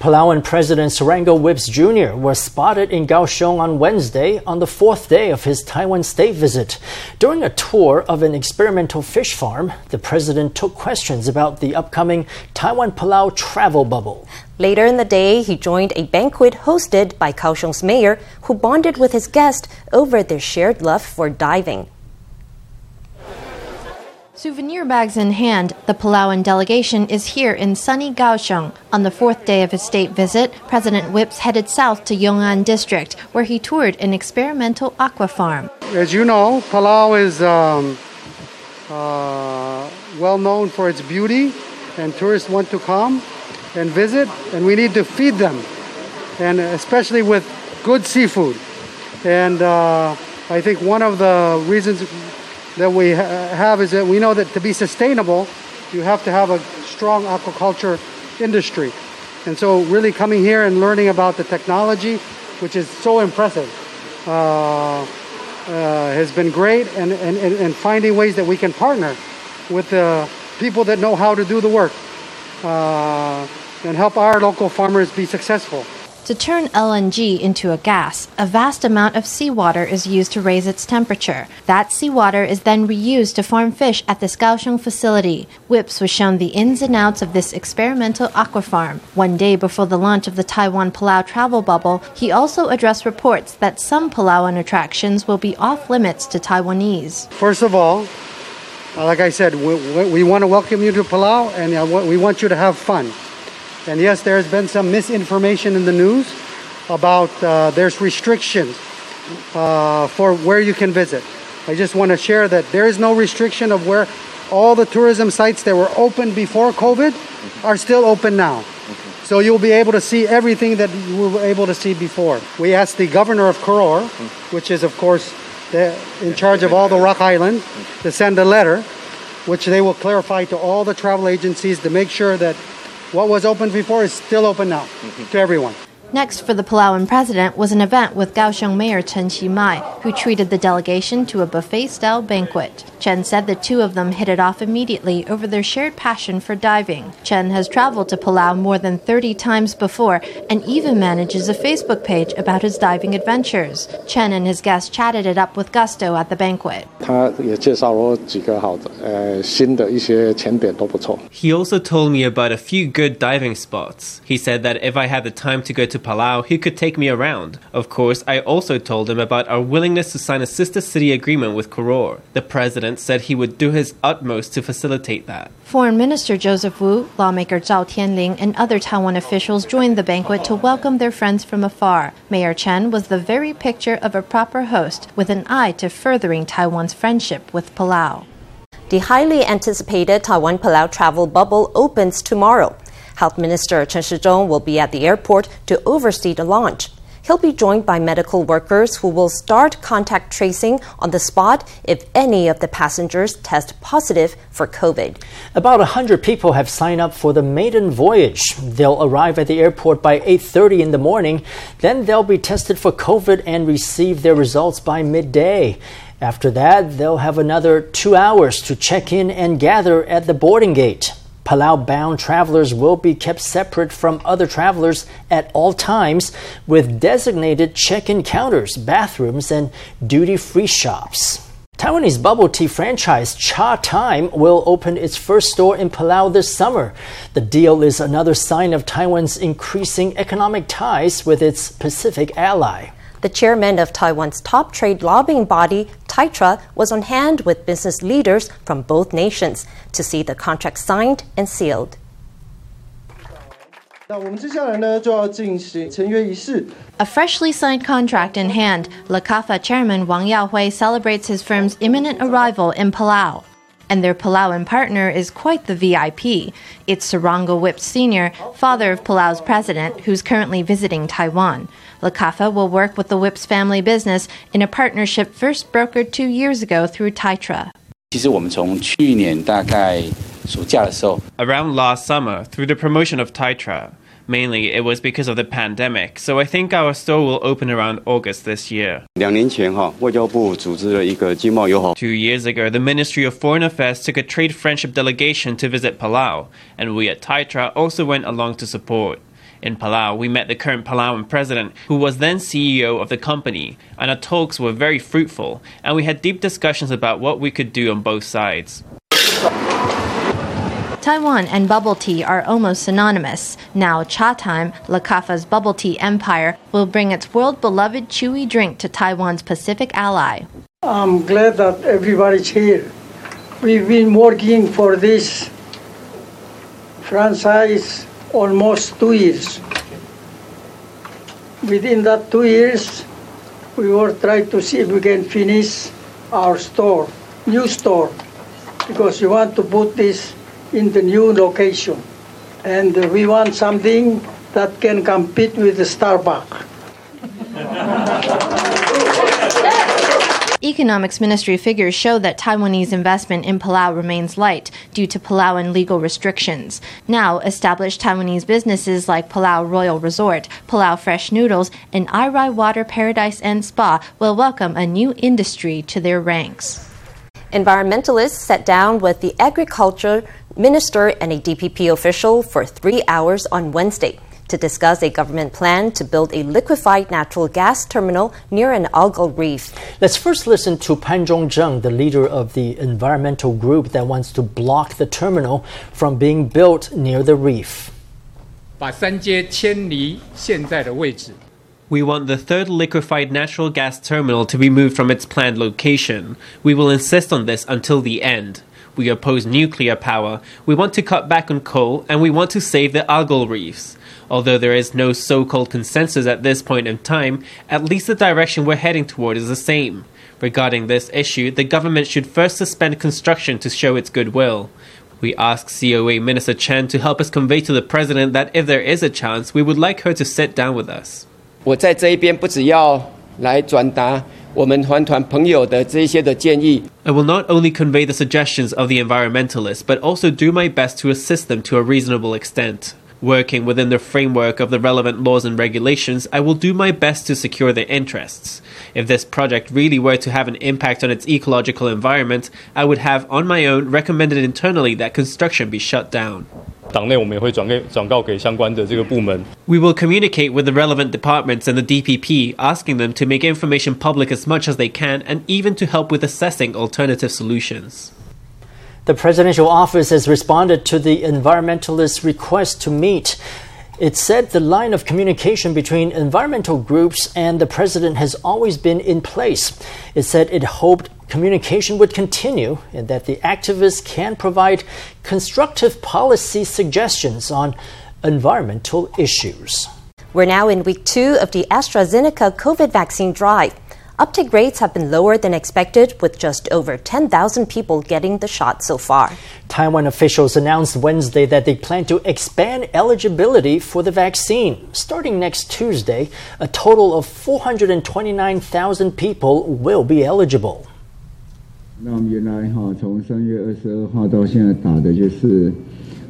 Palauan President Surangel Whipps Jr. was spotted in Kaohsiung on Wednesday on the fourth day of his Taiwan state visit. During a tour of an experimental fish farm, the president took questions about the upcoming Taiwan Palau travel bubble. Later in the day, he joined a banquet hosted by Kaohsiung's mayor, who bonded with his guest over their shared love for diving. Souvenir bags in hand, the Palauan delegation is here in sunny Kaohsiung. On the fourth day of his state visit, President Whipps headed south to Yong'an District, where he toured an experimental aqua farm. As you know, Palau is um, uh, well known for its beauty, and tourists want to come and visit, and we need to feed them, and especially with good seafood. And uh, I think one of the reasons that we ha- have is that we know that to be sustainable, you have to have a strong aquaculture industry. And so, really coming here and learning about the technology, which is so impressive, uh, uh, has been great, and, and, and finding ways that we can partner with the people that know how to do the work uh, and help our local farmers be successful. To turn LNG into a gas, a vast amount of seawater is used to raise its temperature. That seawater is then reused to farm fish at this Kaohsiung facility. Whipps was shown the ins and outs of this experimental aquafarm. One day before the launch of the Taiwan Palau travel bubble, he also addressed reports that some Palauan attractions will be off limits to Taiwanese. First of all, like I said, we, we want to welcome you to Palau and uh, we want you to have fun. And yes, there's been some misinformation in the news about uh, there's restrictions uh, for where you can visit. I just want to share that there is no restriction of where all the tourism sites that were open before COVID are still open now. So you'll be able to see everything that you were able to see before. We asked the governor of Koror, which is of course the, in charge of all the Rock Island, to send a letter, which they will clarify to all the travel agencies to make sure that what was open before is still open now to everyone. Next for the Palauan president was an event with Kaohsiung Mayor Chen Chi-mai, who treated the delegation to a buffet-style banquet. Chen said the two of them hit it off immediately over their shared passion for diving. Chen has traveled to Palau more than 30 times before and even manages a Facebook page about his diving adventures. Chen and his guests chatted it up with gusto at the banquet. He also told me about a few good diving spots. He said that if I had the time to go to Palau, he could take me around. Of course, I also told him about our willingness to sign a sister city agreement with Koror. The president said he would do his utmost to facilitate that. Foreign Minister Joseph Wu, lawmaker Zhao Tianling, and other Taiwan officials joined the banquet to welcome their friends from afar. Mayor Chen was the very picture of a proper host, with an eye to furthering Taiwan's friendship with Palau. The highly anticipated Taiwan Palau travel bubble opens tomorrow. Health Minister Chen Shizhong will be at the airport to oversee the launch. He'll be joined by medical workers who will start contact tracing on the spot if any of the passengers test positive for COVID. About 100 people have signed up for the maiden voyage. They'll arrive at the airport by 8:30 in the morning, then they'll be tested for COVID and receive their results by midday. After that, they'll have another 2 hours to check in and gather at the boarding gate. Palau bound travelers will be kept separate from other travelers at all times with designated check in counters, bathrooms, and duty free shops. Taiwanese bubble tea franchise Chatime will open its first store in Palau this summer. The deal is another sign of Taiwan's increasing economic ties with its Pacific ally. The chairman of Taiwan's top trade lobbying body, TAITRA, was on hand with business leaders from both nations to see the contract signed and sealed. A freshly signed contract in hand, La Kaffa chairman Wang Yaohui celebrates his firm's imminent arrival in Palau. And their Palauan partner is quite the VIP. It's Surangel Whipps Sr., father of Palau's president, who's currently visiting Taiwan. La Kaffa will work with the Whipps family business in a partnership first brokered two years ago through TAITRA. Around last summer, through the promotion of TAITRA, mainly it was because of the pandemic, so I think our store will open around August this year. Two years ago, the Ministry of Foreign Affairs took a trade friendship delegation to visit Palau, and we at TAITRA also went along to support. In Palau, we met the current Palauan president, who was then CEO of the company, and our talks were very fruitful, and we had deep discussions about what we could do on both sides. Taiwan and bubble tea are almost synonymous. Now, Chatime, Lacafa's bubble tea empire, will bring its world beloved chewy drink to Taiwan's Pacific ally. I'm glad that everybody's here. We've been working for this franchise almost two years. Within that two years, we will try to see if we can finish our store, new store, because we want to put this in the new location. And we want something that can compete with the Starbucks. Economics Ministry figures show that Taiwanese investment in Palau remains light due to Palauan legal restrictions. Now, established Taiwanese businesses like Palau Royal Resort, Palau Fresh Noodles, and Airai Water Paradise and Spa will welcome a new industry to their ranks. Environmentalists sat down with the agriculture minister and a DPP official for three hours on Wednesday to discuss a government plan to build a liquefied natural gas terminal near an algal reef. Let's first listen to Pan Zhongzheng, the leader of the environmental group that wants to block the terminal from being built near the reef. We want the third liquefied natural gas terminal to be moved from its planned location. We will insist on this until the end. We oppose nuclear power. We want to cut back on coal, and we want to save the algal reefs. Although there is no so called consensus at this point in time, at least the direction we're heading toward is the same. Regarding this issue, the government should first suspend construction to show its goodwill. We ask COA Minister Chen to help us convey to the President that if there is a chance, we would like her to sit down with us. 我在这一边不只要来转达我们环团朋友的这些的建议。 I will not only convey the suggestions of the environmentalists, but also do my best to assist them to a reasonable extent. Working within the framework of the relevant laws and regulations, I will do my best to secure their interests. If this project really were to have an impact on its ecological environment, I would have, on my own, recommended internally that construction be shut down. We will communicate with the relevant departments and the DPP, asking them to make information public as much as they can and even to help with assessing alternative solutions. The presidential office has responded to the environmentalists' request to meet. It said the line of communication between environmental groups and the president has always been in place. It said it hoped communication would continue and that the activists can provide constructive policy suggestions on environmental issues. We're now in week two of the AstraZeneca COVID vaccine drive. Uptake rates have been lower than expected, with just over 10,000 people getting the shot so far. Taiwan officials announced Wednesday that they plan to expand eligibility for the vaccine. Starting next Tuesday, a total of 429,000 people will be eligible. 那我们原来哈，从三月二十二号到现在打的就是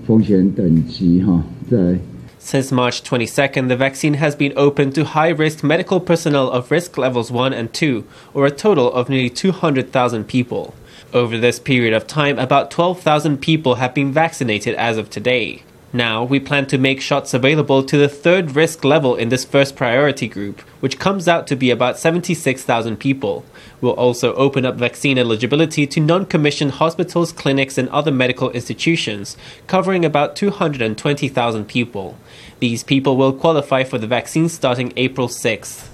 风险等级哈，在 Since March 22nd, the vaccine has been opened to high risk medical personnel of risk levels 1 and 2, or a total of nearly 200,000 people. Over this period of time, about 12,000 people have been vaccinated as of today. Now, we plan to make shots available to the third risk level in this first priority group, which comes out to be about 76,000 people. We'll also open up vaccine eligibility to non commissioned hospitals, clinics, and other medical institutions, covering about 220,000 people. These people will qualify for the vaccine starting April 6th.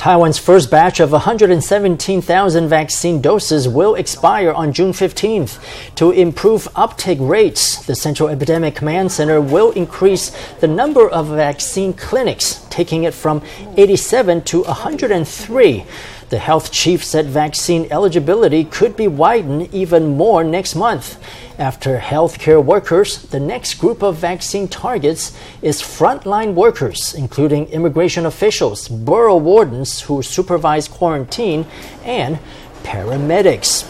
Taiwan's first batch of 117,000 vaccine doses will expire on June 15th. To improve uptake rates, the Central Epidemic Command Center will increase the number of vaccine clinics, taking it from 87 to 103. The health chief said vaccine eligibility could be widened even more next month. After healthcare workers, the next group of vaccine targets is frontline workers, including immigration officials, borough wardens who supervise quarantine, and paramedics.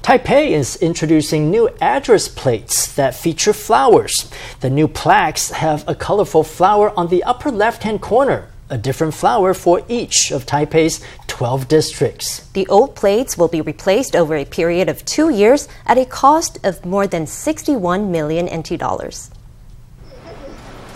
Taipei is introducing new address plates that feature flowers. The new plaques have a colorful flower on the upper left hand corner a different flower for each of Taipei's 12 districts. The old plates will be replaced over a period of two years at a cost of more than 61 million NT dollars.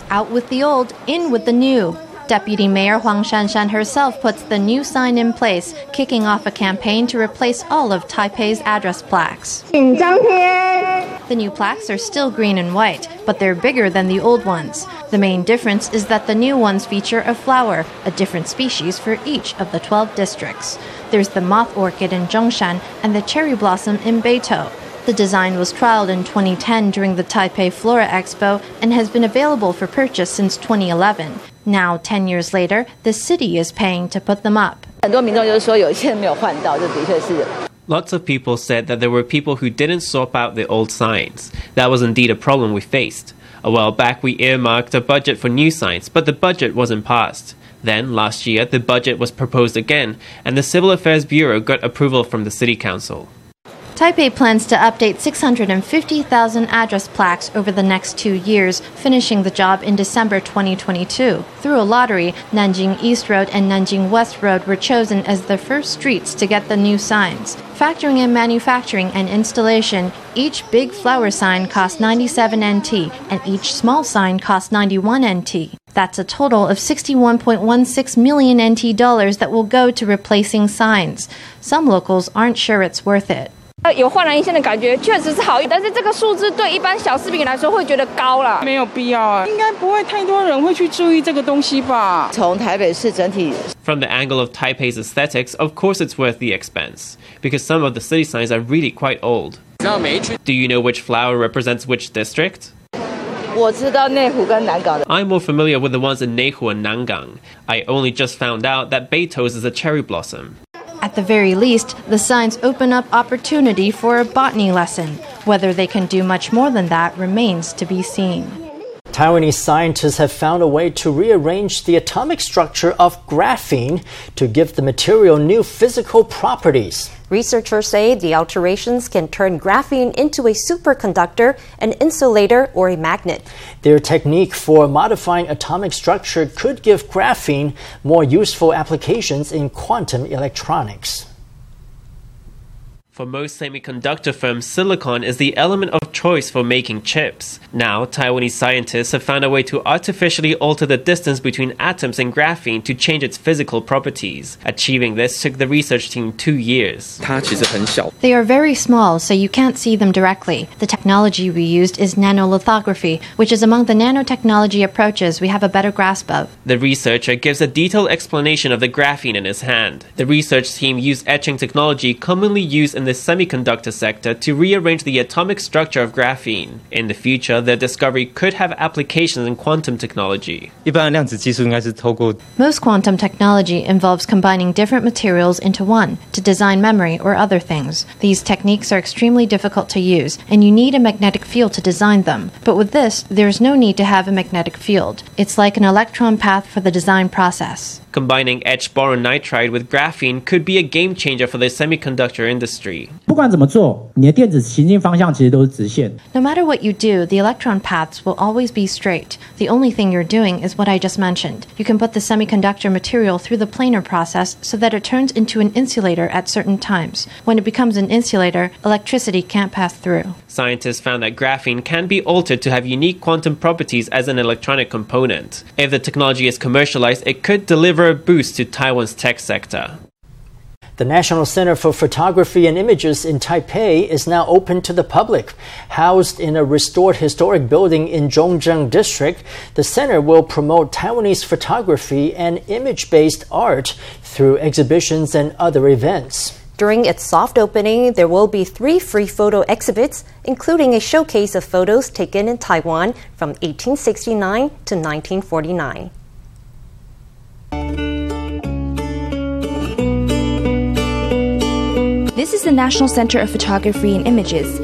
Out with the old, in with the new. Deputy Mayor Huang Shanshan herself puts the new sign in place, kicking off a campaign to replace all of Taipei's address plaques. The new plaques are still green and white, but they're bigger than the old ones. The main difference is that the new ones feature a flower, a different species for each of the 12 districts. There's the moth orchid in Zhongshan and the cherry blossom in Beitou. The design was trialed in 2010 during the Taipei Flora Expo and has been available for purchase since 2011. Now, 10 years later, the city is paying to put them up. Lots of people said that there were people who didn't swap out the old signs. That was indeed a problem we faced. A while back, we earmarked a budget for new signs, but the budget wasn't passed. Then, last year, the budget was proposed again, and the Civil Affairs Bureau got approval from the City Council. Taipei plans to update 650,000 address plaques over the next two years, finishing the job in December 2022. Through a lottery, Nanjing East Road and Nanjing West Road were chosen as the first streets to get the new signs. Factoring in manufacturing and installation, each big flower sign costs 97 NT and each small sign costs 91 NT. That's a total of 61.16 million NT dollars that will go to replacing signs. Some locals aren't sure it's worth it. 有焕然一新的感觉，确实是好，但是这个数字对一般小市民来说会觉得高了，没有必要啊，应该不会太多人会去注意这个东西吧。从台北市整体 From the angle of Taipei's aesthetics, of course it's worth the expense, because some of the city signs are really quite old. Do you know which flower represents which district? 我知道内湖跟南港的。 I'm more familiar with the ones in Neihu and Nangang. I only just found out that Beito's is a cherry blossom. At the very least, the signs open up opportunity for a botany lesson. Whether they can do much more than that remains to be seen. Taiwanese scientists have found a way to rearrange the atomic structure of graphene to give the material new physical properties. Researchers say the alterations can turn graphene into a superconductor, an insulator, or a magnet. Their technique for modifying atomic structure could give graphene more useful applications in quantum electronics. For most semiconductor firms, silicon is the element of choice for making chips. Now, Taiwanese scientists have found a way to artificially alter the distance between atoms in graphene to change its physical properties. Achieving this took the research team two years. They are very small, so you can't see them directly. The technology we used is nanolithography, which is among the nanotechnology approaches we have a better grasp of. The researcher gives a detailed explanation of the graphene in his hand. The research team used etching technology commonly used in in the semiconductor sector to rearrange the atomic structure of graphene. In the future, their discovery could have applications in quantum technology. Most quantum technology involves combining different materials into one to design memory or other things. These techniques are extremely difficult to use, and you need a magnetic field to design them. But with this, there is no need to have a magnetic field. It's like an electron path for the design process. Combining etched boron nitride with graphene could be a game changer for the semiconductor industry. 不管怎么做，你的电子行进方向其实都是直线。 No matter what you do, the electron paths will always be straight. The only thing you're doing is what I just mentioned. You can put the semiconductor material through the planar process so that it turns into an insulator at certain times. When it becomes an insulator, electricity can't pass through. Scientists found that graphene can be altered to have unique quantum properties as an electronic component. If the technology is commercialized, it could deliver a boost to Taiwan's tech sector. The National Center for Photography and Images in Taipei is now open to the public. Housed in a restored historic building in Zhongzheng District, the center will promote Taiwanese photography and image based art through exhibitions and other events. During its soft opening, there will be three free photo exhibits, including a showcase of photos taken in Taiwan from 1869 to 1949. This is the National Center of Photography and Images.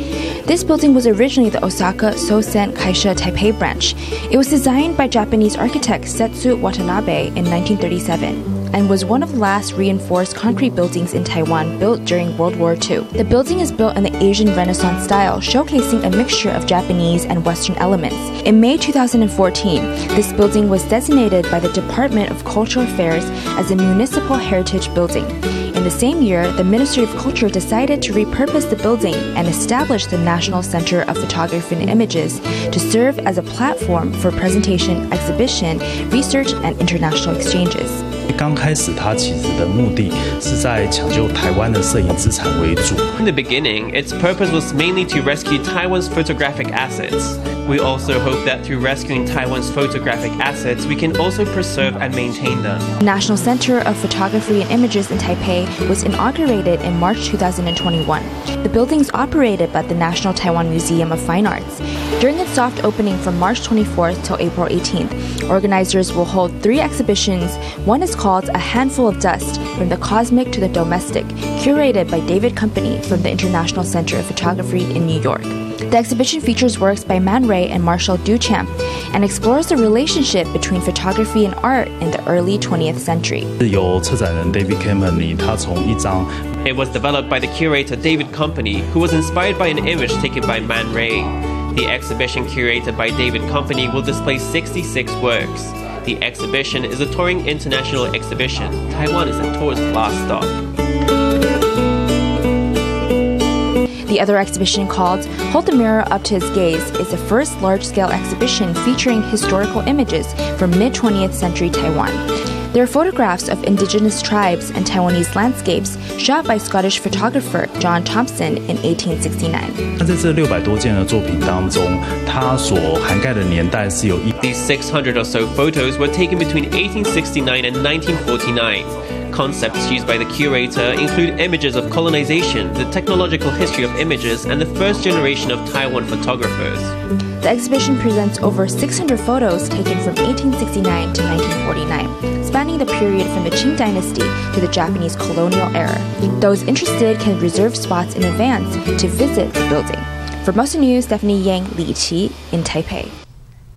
This building was originally the Osaka Shosen Kaisha Taipei branch. It was designed by Japanese architect Setsu Watanabe in 1937. And was one of the last reinforced concrete buildings in Taiwan built during World War II. The building is built in the Asian Renaissance style, showcasing a mixture of Japanese and Western elements. In May 2014, this building was designated by the Department of Cultural Affairs as a municipal heritage building. In the same year, the Ministry of Culture decided to repurpose the building and establish the National Center of Photography and Images to serve as a platform for presentation, exhibition, research, and international exchanges. 刚开始，它其实的目的是在抢救台湾的摄影资产为主。In the beginning, its purpose was mainly to rescue Taiwan's photographic assets. We also hope that through rescuing Taiwan's photographic assets, we can also preserve and maintain them. The National Center of Photography and Images in Taipei was inaugurated in March 2021. The building is operated by the National Taiwan Museum of Fine Arts. During its soft opening from March 24th till April 18th, organizers will hold three exhibitions. One is called A Handful of Dust From the Cosmic to the Domestic, curated by David Campany from the International Center of Photography in New York. The exhibition features works by Man Ray and Marcel Duchamp and explores the relationship between photography and art in the early 20th century. It was developed by the curator David Campany, who was inspired by an image taken by Man Ray. The exhibition curated by David Campany will display 66 works. The exhibition is a touring international exhibition. Taiwan is a tourist last stop. The other exhibition called Hold the Mirror Up to His Gaze is the first large scale exhibition featuring historical images from mid 20th century Taiwan. There are photographs of indigenous tribes and Taiwanese landscapes shot by Scottish photographer John Thomson in 1869. These 600 or so photos were taken between 1869 and 1949. Concepts used by the curator include images of colonization, the technological history of images, and the first generation of Taiwan photographers. The exhibition presents over 600 photos taken from 1869 to 1949, spanning the period from the Qing Dynasty to the Japanese colonial era. Those interested can reserve spots in advance to visit the building. For Most News, Stephanie Yang, Li Qi in Taipei.